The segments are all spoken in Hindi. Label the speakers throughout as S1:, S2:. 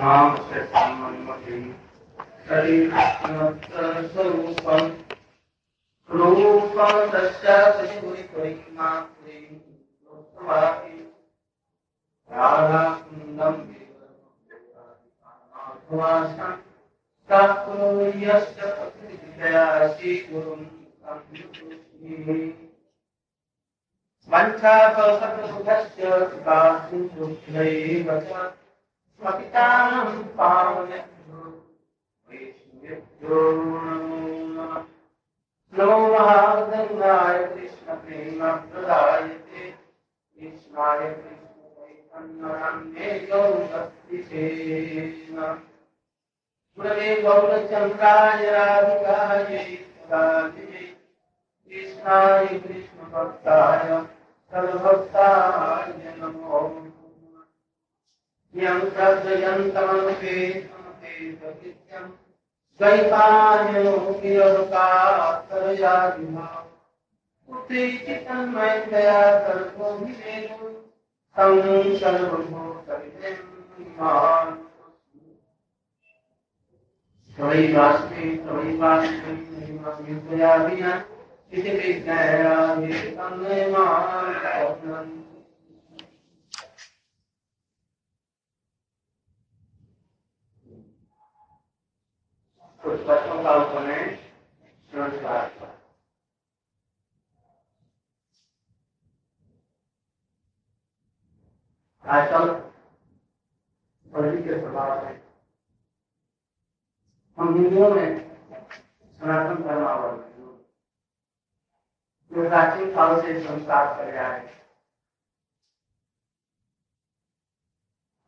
S1: माँ शरणमति स्वरूपम् रूपं तस्य राधाकुन्दं यस्य प्रतिविजयासि गुरुं वञ्चापसर्वसुखस्य कासिन्दुभ्यैव च स्वपितानं पावनेभ्यो वैष्णवेभ्यो कृष्णाय कृष्ण चैतन्ये गौरक्तिसे गौरचन्द्राय राधिकायै कृष्णाय कृष्णभक्ताय सर्वभक्ताय नमो यं प्रजयन्तमनुपे समते सत्यम् द्वैपायनो वियोगात्तरयादिमा तं सर्वभूतविदेमान् त्वयिवास्मि त्वयिवास्मि विद्या विना इति विज्ञाया वितन्मयमान् कुछ बच्चों का उत्तर है नमस्कार आजकल बल्कि के प्रभाव से हम हिंदुओं में सनातन धर्मावलंबी जो प्राचीन काल से संस्कार कर रहा है।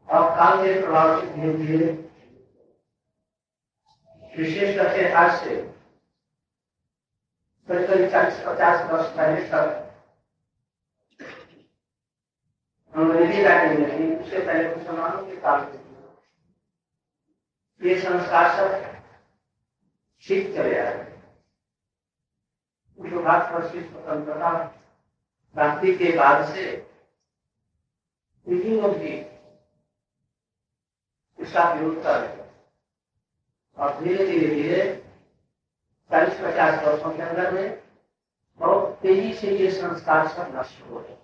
S1: और काल के प्रभाव से धीरे धीरे विशेष करके आज से। करीब करीब चालीस, पचास वर्ष पहले तक अंग्रेज़ी राज्य में थी उससे पहले मुसलमानों के काल में ये संस्कार सब ठीक चले आ रहे जो की स्वतंत्रता क्रांति के बाद से लोग भी इसका विरोध कर रहे और धीरे धीरे धीरे चालीस पचास वर्षों के अंदर में बहुत तेज़ी से ये संस्कार सब नष्ट हो रहे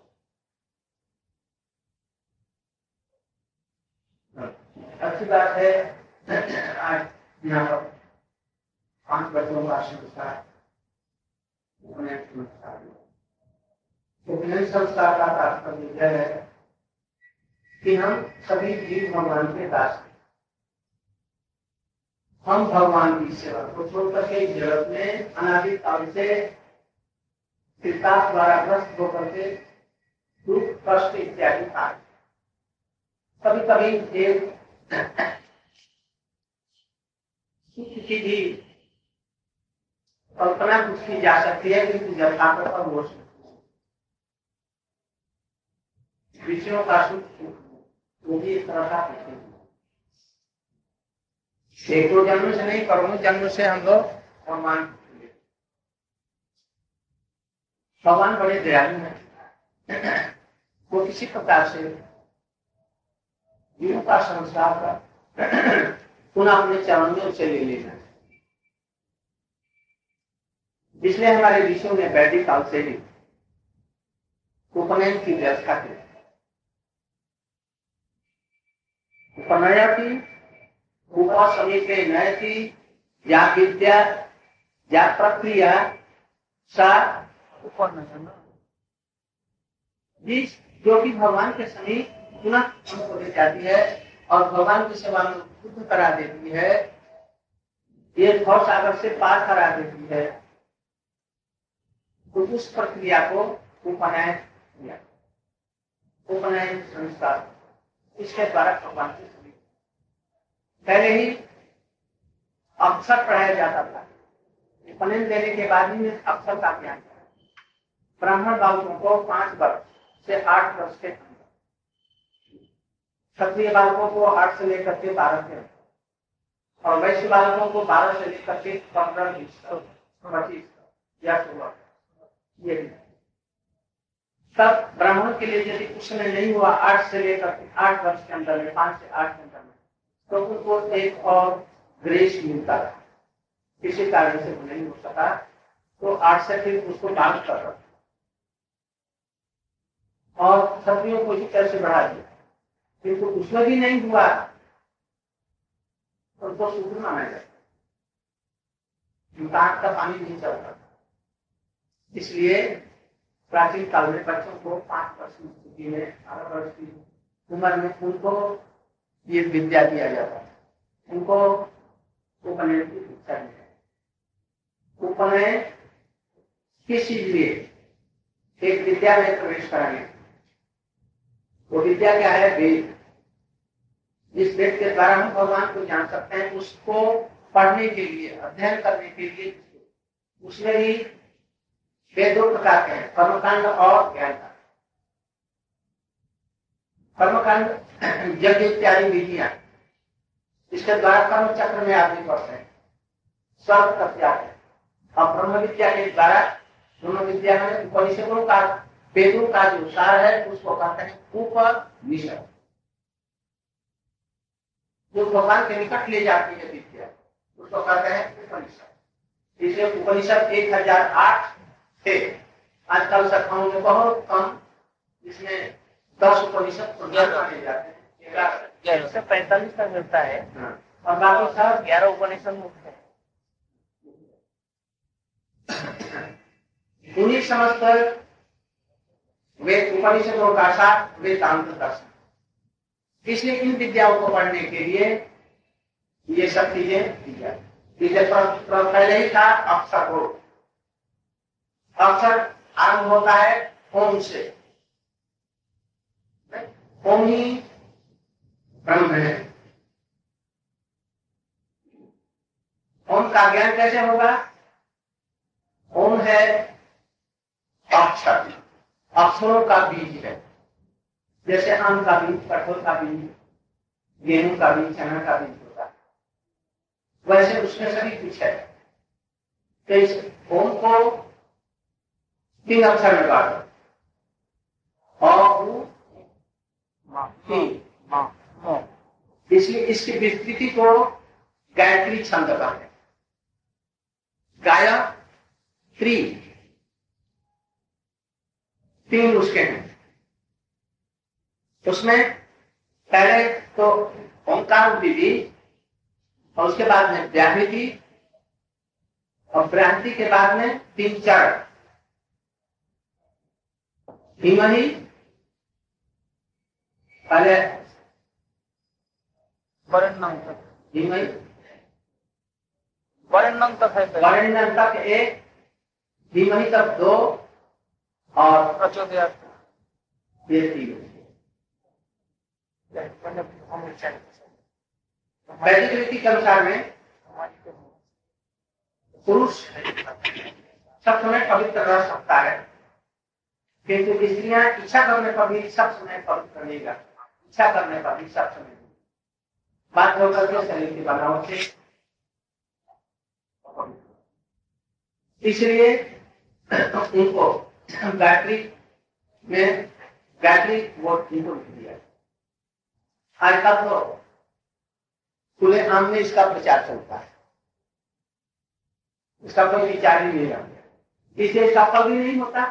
S1: अच्छी बात है, आज यहाँ पर पाँच बच्चों का संस्कार उपनयन संस्कार का तात्पर्य यह है कि हम सभी जीव भगवान के दास हम भगवान की सेवा को छोड़कर करके जगत में अनादिकाल से पिता द्वारा ग्रस्त होकर के दुख, कष्ट इत्यादि आए कभी कभी सुख की भी कल्पना कुछ की जा सकती है, किंतु यथार्थ पर है विषयों का सुख, वो भी एक तरह का दो जन्म से नहीं करोड़ों जन्म से हम लोग भगवान भगवान बड़े दयालु हैं। वो किसी प्रकार से जीवों का संसार का पुनः अपने चरण उसे ले लेना इसलिए हमारे ऋषियों ने वैदिक काल से ही उपनयन की व्यवस्था की। उपनयन उपसमीपे नयति, या विद्या, या प्रक्रिया, सा जिस जो कि भगवान के समीप पुनः हमको ले जाती है और भगवान की सेवा में शुद्ध करा देती है, ये भव सागर से पार करा देती है। तो उस प्रक्रिया को उपनयन किया। उपनयन संस्कार। इसके द्वारा भगवान के पहले ही अक्षर पढ़ाया जाता था। उपनयन देने के बाद ही अक्षर का ज्ञान ब्राह्मण बालकों को पाँच वर्ष से आठ वर्ष के अंदर। क्षत्रिय बालकों को आठ से लेकर के बारह के और वैश्य बालकों को बारह से लेकर के पंद्रह बीस पच्चीस या सोलह। ये तब ब्राह्मण के लिए यदि कुछ नहीं हुआ, आठ से लेकर आठ वर्ष के अंदर में, पाँच से आठ के अंदर तो उनको एक और ग्रेस मिलता था किसी कारण से नहीं हो सका तो आठ से फिर उसको डांस कर रहा और क्षत्रियों को इसी तरह से बढ़ा दिया। किंतु उसमें भी नहीं हुआ तो उनको शुद्ध माना जाता का पानी नहीं चलता। इसलिए प्राचीन काल में बच्चों को पाँच वर्ष की स्थिति में अठारह वर्ष की उम्र में उनको ये विद्या दिया जाता है। उनको उपनयन की शिक्षा दी जाए उपनयन किस चीज़ लिए? एक विद्या में प्रवेश कराने वो विद्या क्या है? वेद। जिस वेद के द्वारा हम भगवान को जान सकते हैं, उसको पढ़ने के लिए, अध्ययन करने के लिए उसमें भी वे प्रकार के हैं। कर्मकांड और ज्ञान कांड कर्मकांड यज्ञ इत्यादि विधियाँ इसके द्वारा कर्म चक्र में आदमी बढ़ते हैं। स्वर्ग तक जाते हैं। और ब्रह्म विद्या के द्वारा ब्रह्म विद्या में उपनिषदों का, वेदों का जो सार है, उसको कहते हैं उपनिषद। जो भगवान के निकट ले जाती है विद्या, उसको कहते हैं उपनिषद। इसलिए उपनिषद एक हज़ार आठ थे। आजकल सखाओं में बहुत कम, इसमें दस उपनिषद माने जाते
S2: पैंतालीस तक मिलता है।
S1: हाँ। और बाकी सब
S2: ग्यारह उपनिषद मुक्त है।
S1: उन्हीं समस्त वे उपनिषदों का साथ वेदांत दर्शन इसलिए इन विद्याओं को पढ़ने के लिए ये सब चीज़ें दी जाती पहले ही था अक्षर हो अक्षर आरंभ होता है ओम से। ओम ब्रह्म है ओम का ज्ञान कैसे होगा? ओम है? अक्षर अक्षरों का बीज है। जैसे आम का बीज, कठोर का बीज, गेहूँ का बीज, चना का बीज होता है। वैसे उसमें सभी कुछ है। तो इस ओम को तीन अक्षर में बांटो। इसलिए इसकी विस्तृति को गायत्री छंद का है। गाया, त्रि। तीन उसके हैं। उसमें पहले तो ओंकार विधि और उसके बाद में व्याहृति और भ्रांति के बाद में तीन चरण धीमहि पहले
S2: वर्णम तक।
S1: धीमहि
S2: वर्णम तक है
S1: तक एक धीमहि तक दो और ये तीन। वैदिक रीति के अनुसार में पुरुष सब समय पवित्र रह सकता है। किंतु स्त्रियाँ इच्छा करने पर भी सब समय पवित्र नहीं कर इच्छा करने पर भी सब समय बात होकर के शरीर की बनावट से। इसलिए उनको गायत्री में गायत्री वोट उनको दिया आजकल तो खुले आम में इसका प्रचार चलता है। इसका कोई विचार ही नहीं रहता इससे इसका फल भी नहीं होता।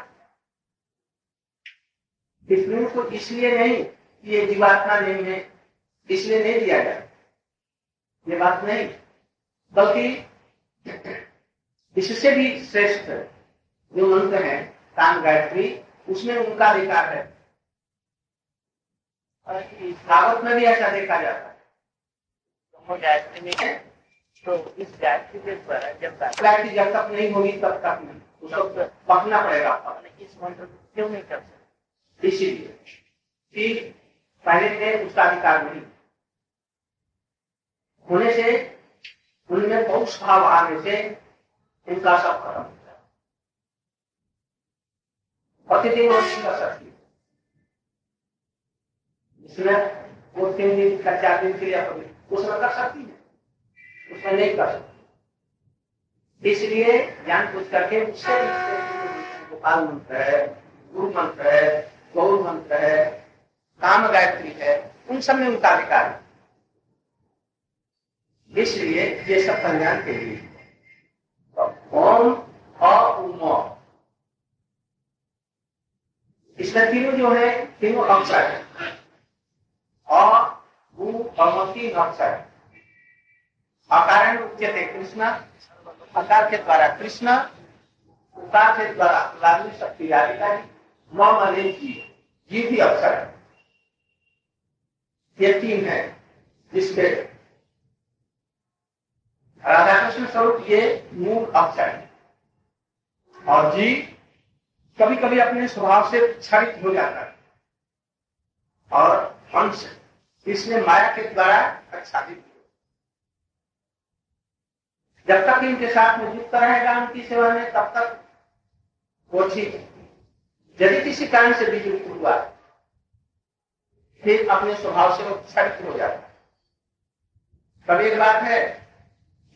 S1: विष्णु को इसलिए नहीं ये जीवात्मा नहीं है इसलिए नहीं दिया जाए ये बात नहीं बल्कि इससे भी श्रेष्ठ जो मंत्र है तान गायत्री उसमें उनका अधिकार है। भागवत में भी ऐसा देखा जाता है।
S2: तो गायत्री में है तो इस गायत्री के द्वारा जब
S1: गायत्री जब तक नहीं होगी तब तक नहीं। उसको पकना पड़ेगा।
S2: इस मंत्र को क्यों नहीं कर सकते?
S1: इसीलिए। कि पहले थे, उसका अधिकार नहीं। होने से उनमें पौष भाव आने से उनका सब खत्म है प्रतिदिन उसी कर सकती इसमें वो तीन दिन का चार दिन के लिए उसमें कर सकती है। उसमें नहीं कर सकती। इसलिए ज्ञान पूछ करके उससे गोपाल मंत्र है, गुरु मंत्र है, गौर मंत्र है काम गायत्री है, उन सब में उनका अधिकार है। इसलिए ये सब कल्याण के लिए। तो ओम इसमें तीनों जो है, तीनों अक्षर है। अमती अक्षर अकारण कृष्ण अकार के द्वारा कृष्ण, उकार के द्वारा लागू शक्ति अधिकारी मोहम्मद जी, ये भी अक्षर है। ये तीन है जिसके राधा कृष्ण स्वरूप ये मूल अक्षर है। और जी कभी कभी अपने स्वभाव से क्षरित हो जाता है। और अंश इसमें माया के द्वारा आच्छादित जब तक इनके साथ में युक्त रहेगा, उनकी सेवा में तब तक वो ठीक है। यदि किसी कारण से भी युक्त हुआ फिर अपने स्वभाव से वो क्षरित हो जाता है। तब एक बात है,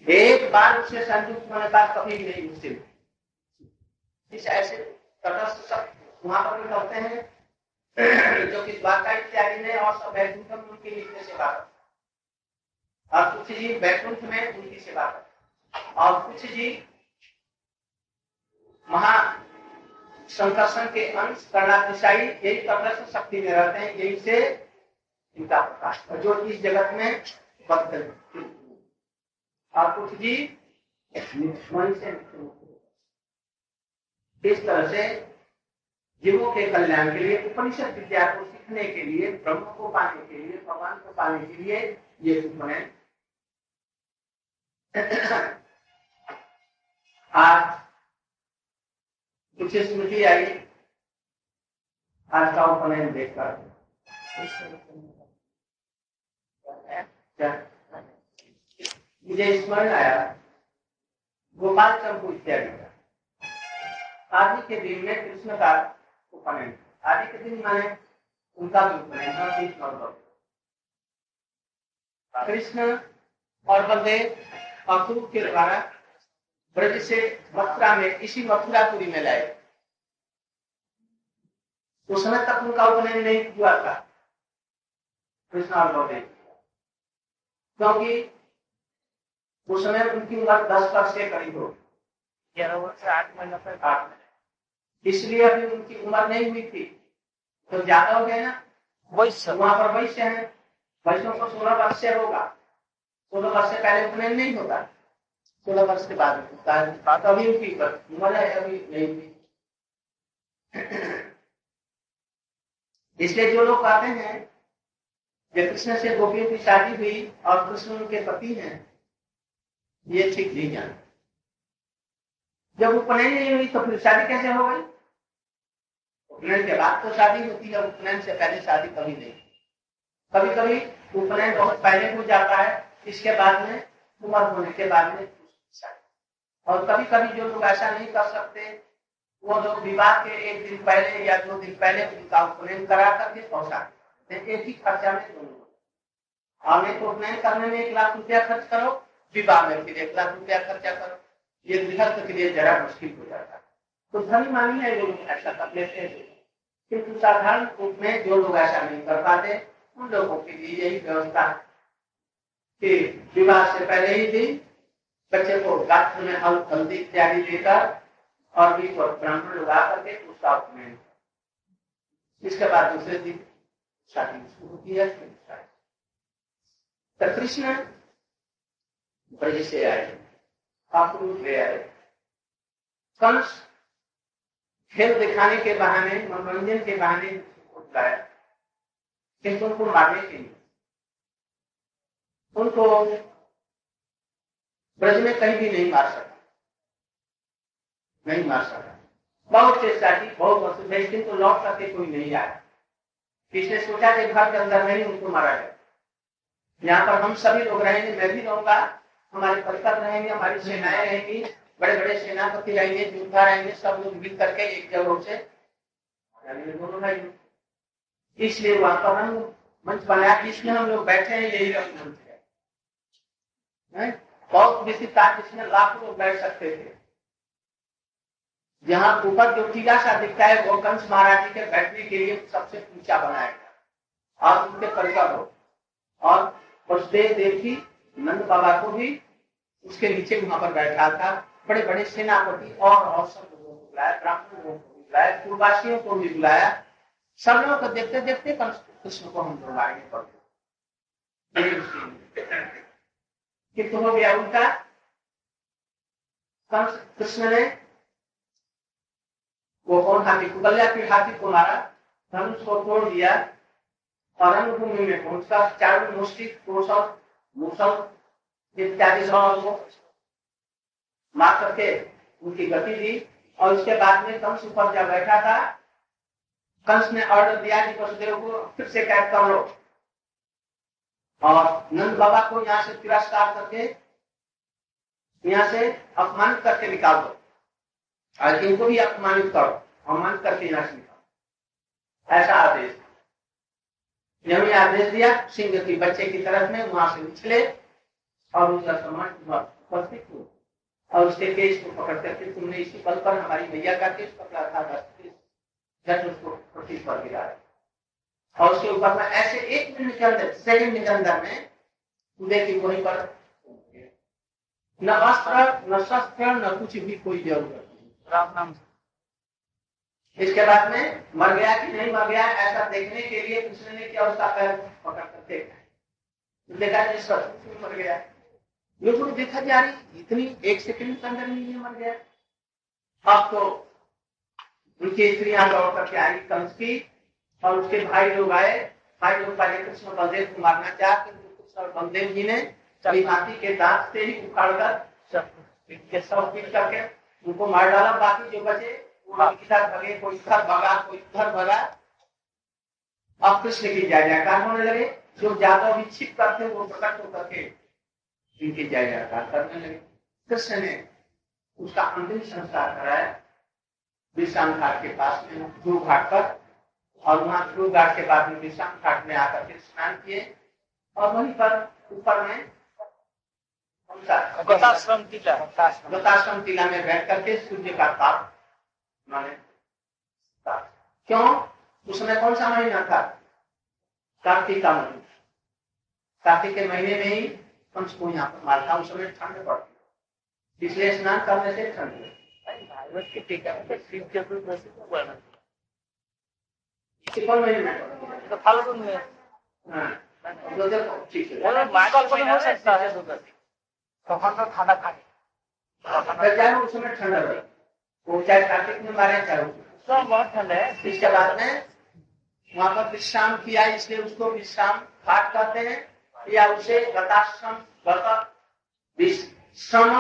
S1: एक बार उससे संयुक्त होने का कभी भी नहीं मुश्किल इस ऐसे तटस्थ सब वहाँ पर भी होते हैं, जो कि द्वारका इत्यादि में और सब बैकुंठम उनकी नित्य सेवा और कुछ जी बैकुंठ में उनकी सेवा और कुछ जी महा संकर्षण के अंश कर्णातिशाई यही तटस्थ शक्ति में रहते हैं, यही से इनका प्रकाश जो इस जगत में बद्ध और कुछ जी से इस तरह से जीवों के कल्याण के लिए, उपनिषद विद्या को सीखने के लिए, ब्रह्म को पाने के लिए, भगवान को पाने के लिए ये उपनयन आज कुछ स्मृति आई? आज का उपनयन देखकर मुझे स्मरण आया, गोपाल चंपू इत्यादि का। आदि के दिन में कृष्ण का उपनयन। आदि के दिन माने उनका भी उपनयन कृष्ण और बलदेव अक्रूर के द्वारा ब्रज से मथुरा में इसी मथुरापुरी में लाए। उस समय तक उनका उपनयन नहीं हुआ था। कृष्ण क्योंकि उस समय उनकी उम्र दस वर्ष के करीब हो
S2: ग्यारह वर्ष आठ महीना तक
S1: आठ इसलिए अभी उनकी उम्र नहीं हुई थी। तो ज़्यादा हो गए ना?
S2: वैश्य
S1: वहाँ पर वैश्य है। वैश्यों को सोलह वर्ष से होगा। सोलह वर्ष से पहले उपनयन नहीं होता। सोलह वर्ष के बाद अभी उनकी उम्र है, अभी नहीं थी इसलिए जो लोग कहते हैं कि कृष्ण से गोपियों की शादी हुई और कृष्ण उनके पति हैं, ये ठीक नहीं जान। जब उपनयन नहीं हुई तो फिर शादी कैसे हो गई? उपनयन के बाद तो शादी होती है, उपनयन से पहले शादी कभी नहीं कभी कभी उपनयन बहुत पहले हो जाता है, इसके बाद में, उम्र होने के बाद में और कभी कभी जो लोग ऐसा नहीं कर सकते, वो लोग विवाह के एक दिन पहले या दो दिन पहले उनका उपनयन करा करके पहुँचा एक ही खर्चा में दोनों और नहीं तो उपनयन करने में एक लाख रुपया खर्च करो, विवाह में फिर एक लाख रुपया खर्चा करो। ये गृहस्थ के लिए जरा मुश्किल हो जाता है। तो धनी मानी है लोग ऐसा कर लेते हैं। किंतु साधारण रूप में जो लोग ऐसा नहीं कर पाते, उन लोगों के लिए यही व्यवस्था कि विवाह से पहले ही दिन बच्चे को गात्र में हल हल्दी इत्यादि देकर और भी ब्राह्मण लोग आकर के उसका उपनयन इसके बाद दूसरे दिन शादी शुरू की है तो कृष्ण ब्रज से आए अक्रूर ले आए। कंस खेल दिखाने के बहाने, मनोरंजन के बहाने उठता किंतु उनको मारने के लिए। उनको ब्रज में कहीं भी नहीं मार सकता। नहीं मार सकता। बहुत चेष्टा की बहुत वस्तु नहीं किंतु लौट करके कोई नहीं आया। इसने सोचा कि घर के अंदर नहीं उनको मारा जाए। यहाँ पर हम सभी लोग रहेंगे, मैं भी रहूँगा। हमारे परिकर रहेंगे, हमारी सेनाएँ रहेंगी बड़े बड़े सेनापति रहेंगे योद्धा रहेंगे सब लोग मिल करके एक जगह से दोनों इसलिए वहाँ पर हम मंच बनाया, इसमें हम लोग बैठे हैं, यही मंच है? बहुत विशिष्ट इसमें लाखों लोग बैठ सकते थे। जहाँ ऊपर जो टीला सा दिखता है, वो कंस महाराज जी के बैठने के लिए सबसे ऊँचा बनाया गया। और उनके परिकर हो। और वसुदेव देव की नंद बाबा को भी उसके नीचे वहाँ पर बैठा था। बड़े बड़े सेनापति और सब लोगों को बुलाया, ब्राह्मण को बुलाया पूर्वासियों को भी बुलाया। सब लोगों को देखते देखते कृष्ण को हम लोग बढ़ते किंतु हो गया उनका कृष्ण ने वो कौन हाथी को के हाथी को मारा धनुष को तोड़ दिया और रणभूमि में पहुंचकर चारों मुष्टि कौशल मुसल इत्यादि को मार करके उनकी गति दी और उसके बाद में कंस ऊपर जब बैठा था कंस ने ऑर्डर दिया कि वसुदेव को फिर से कैद कर लो और नंद बाबा को यहाँ से तिरस्कार करके, यहाँ से अपमानित करके निकाल दो। और इनको भी अपमानित करो अपमानित करके यहाँ से निकालो ऐसा आदेश। ने आदेश दिया, सिंह की बच्चे की तरफ़ में वहाँ से उछले और उसका सम्मान उपस्थित हुआ और उसके केस को पकड़ करके तुमने इसी पल पर हमारी मैया का केस पकड़ा था उसको प्रतिष्ठ पर और उसके ऊपर में ऐसे एक मिनट के अंदर सेकंड के अंदर में देखिए वहीं पर न अस्त्र, न शस्त्र, न कुछ भी कोई ज़रूरत नहीं।
S2: राम नाम
S1: इसके बाद में मर गया कि नहीं मर गया, ऐसा देखने के लिए कृष्ण ने क्या उसका पैर पकड़ कर देखा देखा जिस मर गया? लोगों देखा जा रही, इतनी एक सेकंड के अंदर ये मर गया। अब तो उनकी स्त्रियाँ दौड़ करके आई कंस की और उसके भाई लोग आए। भाई लोग पहले कृष्ण बलदेव को मारना चाह किंतु कृष्ण बलदेव जी ने हाथी के दांत से ही उखाड़ कर सब पीट करके उनको मार डाला। बाकी जो बचे, वो भगे, कोई इधर भगा, कोई भगा। अब कृष्ण की जय जयकार होने लगे। जो ज़्यादा विक्षिप करते, वो प्रकट होकर जय जयकार करने लगे। कृष्ण ने उसका अंतिम संस्कार कराया। विश्राम घाट के पास में ध्रुव घाट पर और वहाँ ध्रुव घाट के बाद में विश्राम घाट में आकर के स्नान किए और वहीं पर ऊपर में
S2: गताश्रम टीला।
S1: गताश्रम टीला में बैठ करके सूर्य का ताप माने क्यों? उसमें कौन सा महीना था? कार्तिक का महीना। कार्तिक के महीने में ही पंच को यहाँ पर मार था उस समय ठंड पड़ती इसलिए स्नान करने से ठंड
S2: भागवत की टीका में शिव चतुर्दशी
S1: में
S2: तो फाल्गुन में
S1: हाँ तो देखो ठीक है
S2: बोलो माघ महीना हो सकता है
S3: तखन तो खाना खाने
S1: अगर उस समय ठंड रहे वो चाहे कार्तिक में मारे चाहे
S2: सब बहुत ठंड है
S1: इसके बाद में वहाँ पर विश्राम किया इसलिए उसको विश्राम घाट कहते हैं या उसे गताश्रम गत विश्रम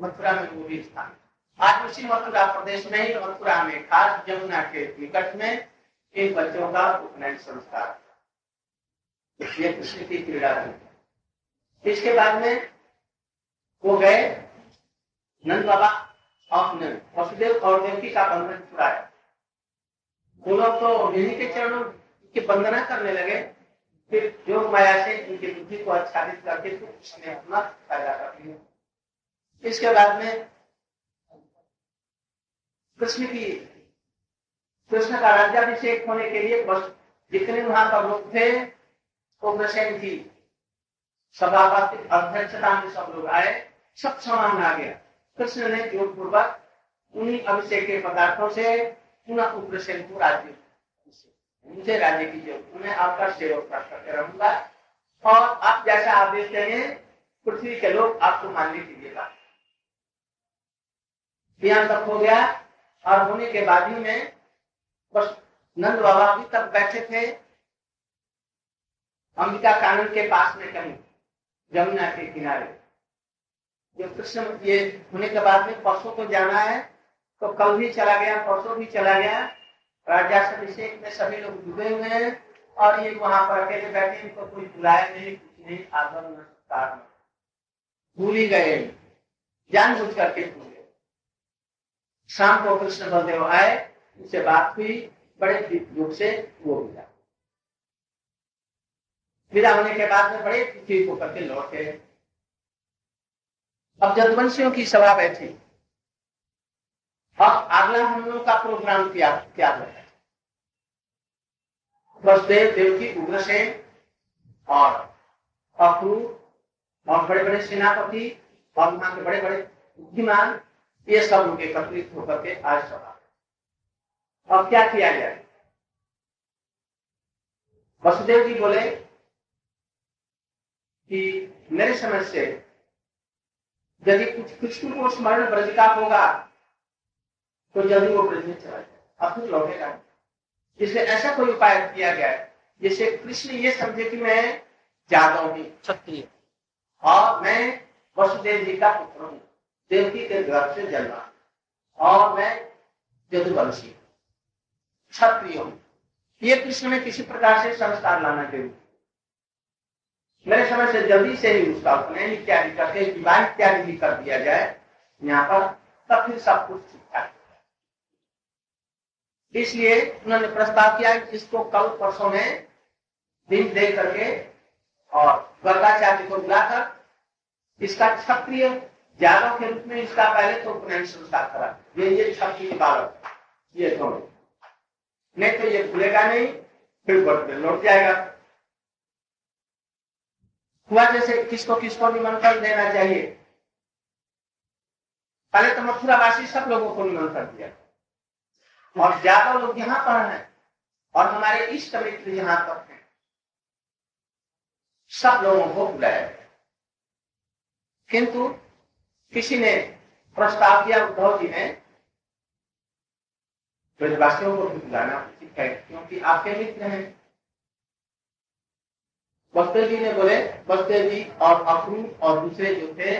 S1: मथुरा में वो भी स्थान आज उसी मथुरा प्रदेश में ही मथुरा में, खास जमुना के निकट में इन बच्चों का उपनयन संस्कार। ये कृष्ण की क्रीड़ा थी। इसके बाद में वो गए नंद बाबा और वसुदेव और देवकी का बंधन छुड़ाया वो लोग तो इन्हीं के चरणों की वंदना करने लगे। फिर जो माया से इनकी बुद्धि को आच्छादित करके फिर उसने अपना फ़ायदा कर लिया इसके बाद में कृष्ण की, कृष्ण का राज्याभिषेक होने के लिए बस जितने वहाँ पर लोग थे, वो प्रसन्न थी। सभापति अध्यक्षता में सब लोग आए, सब समान आ गया। कृष्ण ने योग पूर्वक उन्हीं अभिषेक के पदार्थों से पुनः उग्रसेन को राज्य उनसे राज्य कीजिए। उन्हें आपका सेवक प्राप्त करके रहूँगा। और आप जैसा आदेश देंगे पृथ्वी के लोग आपको मानने कीजिएगा यहाँ तक हो गया। और होने के बाद ही में बस नंद बाबा अभी तक बैठे थे। अंबिका कानन के पास में कहीं, जमुना के किनारे। जो कृष्ण ये होने के बाद में परसों को जाना है तो कल भी चला गया, परसों भी चला गया। राज्याभिषेक में सभी लोग डूबे हुए हैं और ये वहाँ पर अकेले बैठे, इनको कोई बुलाया नहीं, कुछ नहीं आदर न सत्कार भूल ही गए। जान बुझ करके भूल शाम को कृष्ण बलदेव आए, उनसे बात हुई, बड़े दुख से वो मिला विदा होने के बाद में बड़े होकर के लौटे अब जदवंशियों की सभा बैठी अब अगला हम लोग का प्रोग्राम क्या क्या है। वसुदेव देव की उग्रसेन और अक्रूर और बड़े बड़े सेनापति और वहाँ के बड़े बड़े बुद्धिमान ये सब उनके एकत्रित होकर के आज सभा अब क्या किया जाए? वसुदेव जी बोले कि मेरे समझ से यदि कुछ कृष्ण को स्मरण ब्रज का होगा तो जल्दी वो ब्रज में चला जाए। अब फिर लौटेगा इसलिए ऐसा कोई उपाय किया गया जिससे कृष्ण ये समझे कि मैं जादव हूँ
S3: क्षत्रिय
S1: और मैं वसुदेव जी का पुत्र हूँ। देवकी के गर्भ से जन्मा। और मैं यदुवंशी क्षत्रिय। हूँ ये कृष्ण में किसी प्रकार से संस्कार लाना ज़रूरी मेरे समझ से जल्दी से ही उसका उपनयन इत्यादि करके, विवाह इत्यादि भी कर दिया जाए, यहाँ पर तब फिर सब कुछ ठीक ठाक इसलिए उन्होंने प्रस्ताव किया कि इसको कल परसों में दिन दे करके और गर्गाचार्य को बुलाकर इसका क्षत्रिय जादव के रूप में इसका पहले तो उपनयन संस्कार करा। ये ये क्षत्रिय बालक। ये दोनों नहीं तो ये भूलेगा नहीं, फिर लौट जाएगा। हुआ जैसे किसको किसको निमंत्रण देना चाहिए? पहले तो मथुरावासी सब लोगों को निमंत्रण दिया। और ज़्यादा लोग यहाँ पर हैं, और हमारे इष्ट मित्र यहाँ पर हैं। सब लोगों को बुलाया। किंतु किसी ने प्रस्ताव किया, उद्धव जी ने। ब्रजवासियों को भी बुलाना उचित है, क्योंकि आपके मित्र हैं। बस्ते जी ने बोले बस्ते जी और अक्रू और दूसरे जो थे,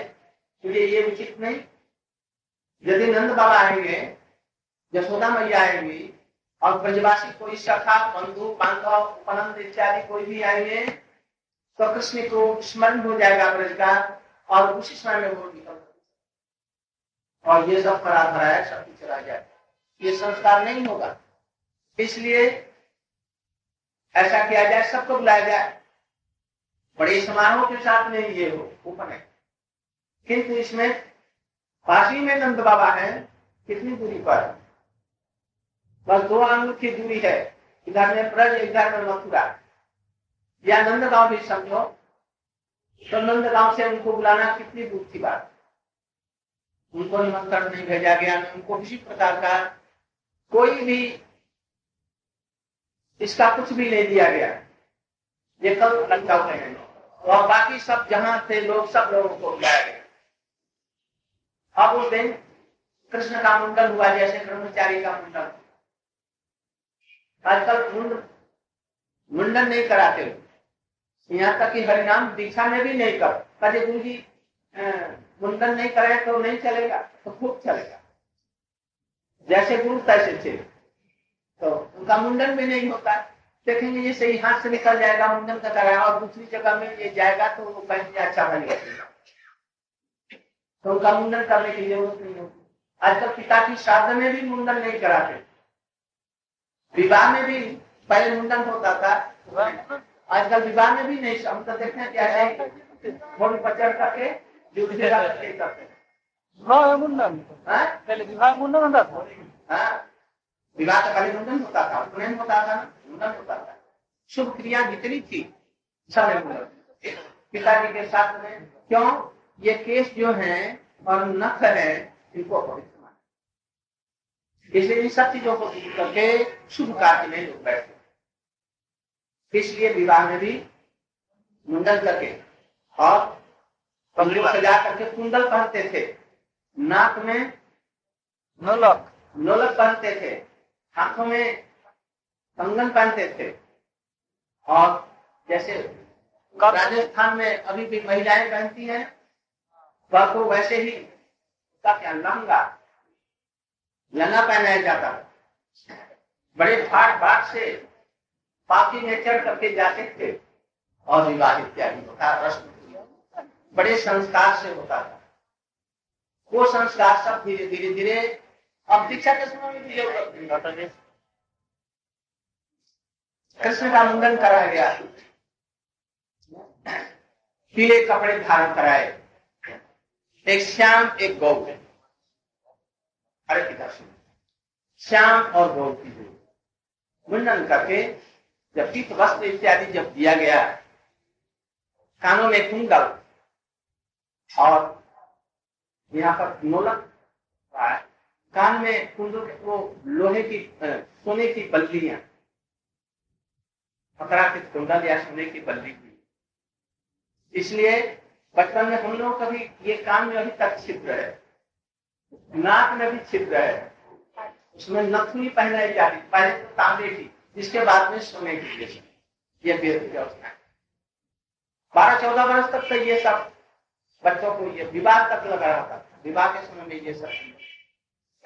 S1: मुझे ये उचित नहीं। यदि नंद बाबा आएँगे, यशोदा मैया आएँगी, और ब्रजवासी कोई सखा बंधु, बांधव, उपनंद इत्यादि कोई भी आएँगे तो कृष्ण को स्मरण हो जाएगा ब्रज का, और उसी समय में वो निकल और ये सब फरा भराया सब कुछ चला जाए ये संस्कार नहीं होगा। इसलिए ऐसा किया जाए, सबको बुलाया जाए। बड़े समारोह के साथ में ये हो उपनयन किंतु इसमें पासी में नंद बाबा है, कितनी दूरी पर? बस दो अंग की दूरी है। इधर में ब्रज, इधर में मथुरा। या नंदगांव भी समझो। तो नंदगांव से उनको बुलाना कितनी दूर की बात? उनको निमंत्रण नहीं भेजा गया, उनको किसी प्रकार का कोई भी इसका कुछ भी नहीं दिया गया। ये कल लंका है और बाकी सब जहाँ थे लोग, सब लोगों को बुलाया गया। अब उस दिन कृष्ण का मुंडन हुआ, जैसे ब्रह्मचारी का मुंडन आजकल मुंड मुंडन नहीं कराते। यहाँ तक कि हरिनाम दीक्षा में भी नहीं कर गुरु जी मुंडन नहीं करे तो नहीं चलेगा तो खूब चलेगा। जैसे गुरु तैसे थे तो उनका मुंडन भी नहीं होता। देखेंगे ये सही हाथ से निकल जाएगा, मुंडन का कराया, और दूसरी जगह में ये जाएगा तो वो कहेंगे अच्छा बन गया। तो उनका मुंडन करने की ज़रूरत नहीं होती। आजकल पिता की श्राद्ध में भी मुंडन नहीं कराते। विवाह में भी पहले मुंडन होता था। आजकल विवाह में भी नहीं, हम तो देखते हैं क्या है फ़ोन पर चढ़ करके विवाह
S3: मुंडन
S1: हाँ?
S3: पहले विवाह मुंडन होता था।
S1: हाँ? विवाह का पहले मुंडन होता था। उपनयन होता था मुंडन होता था। शुभ क्रिया जितनी थी सब मुंडन पिताजी के साथ में। क्यों? ये केस जो है और नख है इनको माना। इसलिए इन सब चीज़ों को करके शुभ कार्य में लोग बैठते इसलिए विवाह में भी मुंडन करके और पगड़ी सजा करके कुंडल पहनते थे। नाक में
S3: नौलख
S1: नोलक पहनते थे। हाथों में कंगन पहनते थे। और जैसे राजस्थान में अभी भी महिलाएँ पहनती हैं वह तो वैसे ही उसका क्या लहंगा? लंगा पहनाया जाता। बड़े फाट फाट से पापी में चढ़ करके जाते थे। और विवाह इत्यादि होता रस्म बड़े संस्कार से होता था। वो संस्कार सब धीरे धीरे धीरे अब दीक्षा के समय में
S2: जी
S1: कृष्ण का मुंडन कराया गया। पीले कपड़े धारण कराए। एक श्याम एक गौ अरे पिता सुन श्याम और गौ की मुंडन करके जब पीत वस्त्र इत्यादि जब दिया गया कानों में कुंडल और यहाँ पर नोलक कान में कुंडल वो लोहे की सोने की बल्लियाँ। पकड़ा के कुंडल या सोने की बल्ली की। इसलिए बचपन में हम लोग कभी ये कान में अभी तक छिद्र है। नाक में भी छिद्र है। उसमें नथनी पहनाई जाती पहले तो तांबे की जिसके बाद में सोने की ये बेहद व्यवस्था है। बारह चौदह वर्ष तक तो ये सब बच्चों को ये विवाह तक लगा रहा था। विवाह के समय में ये सब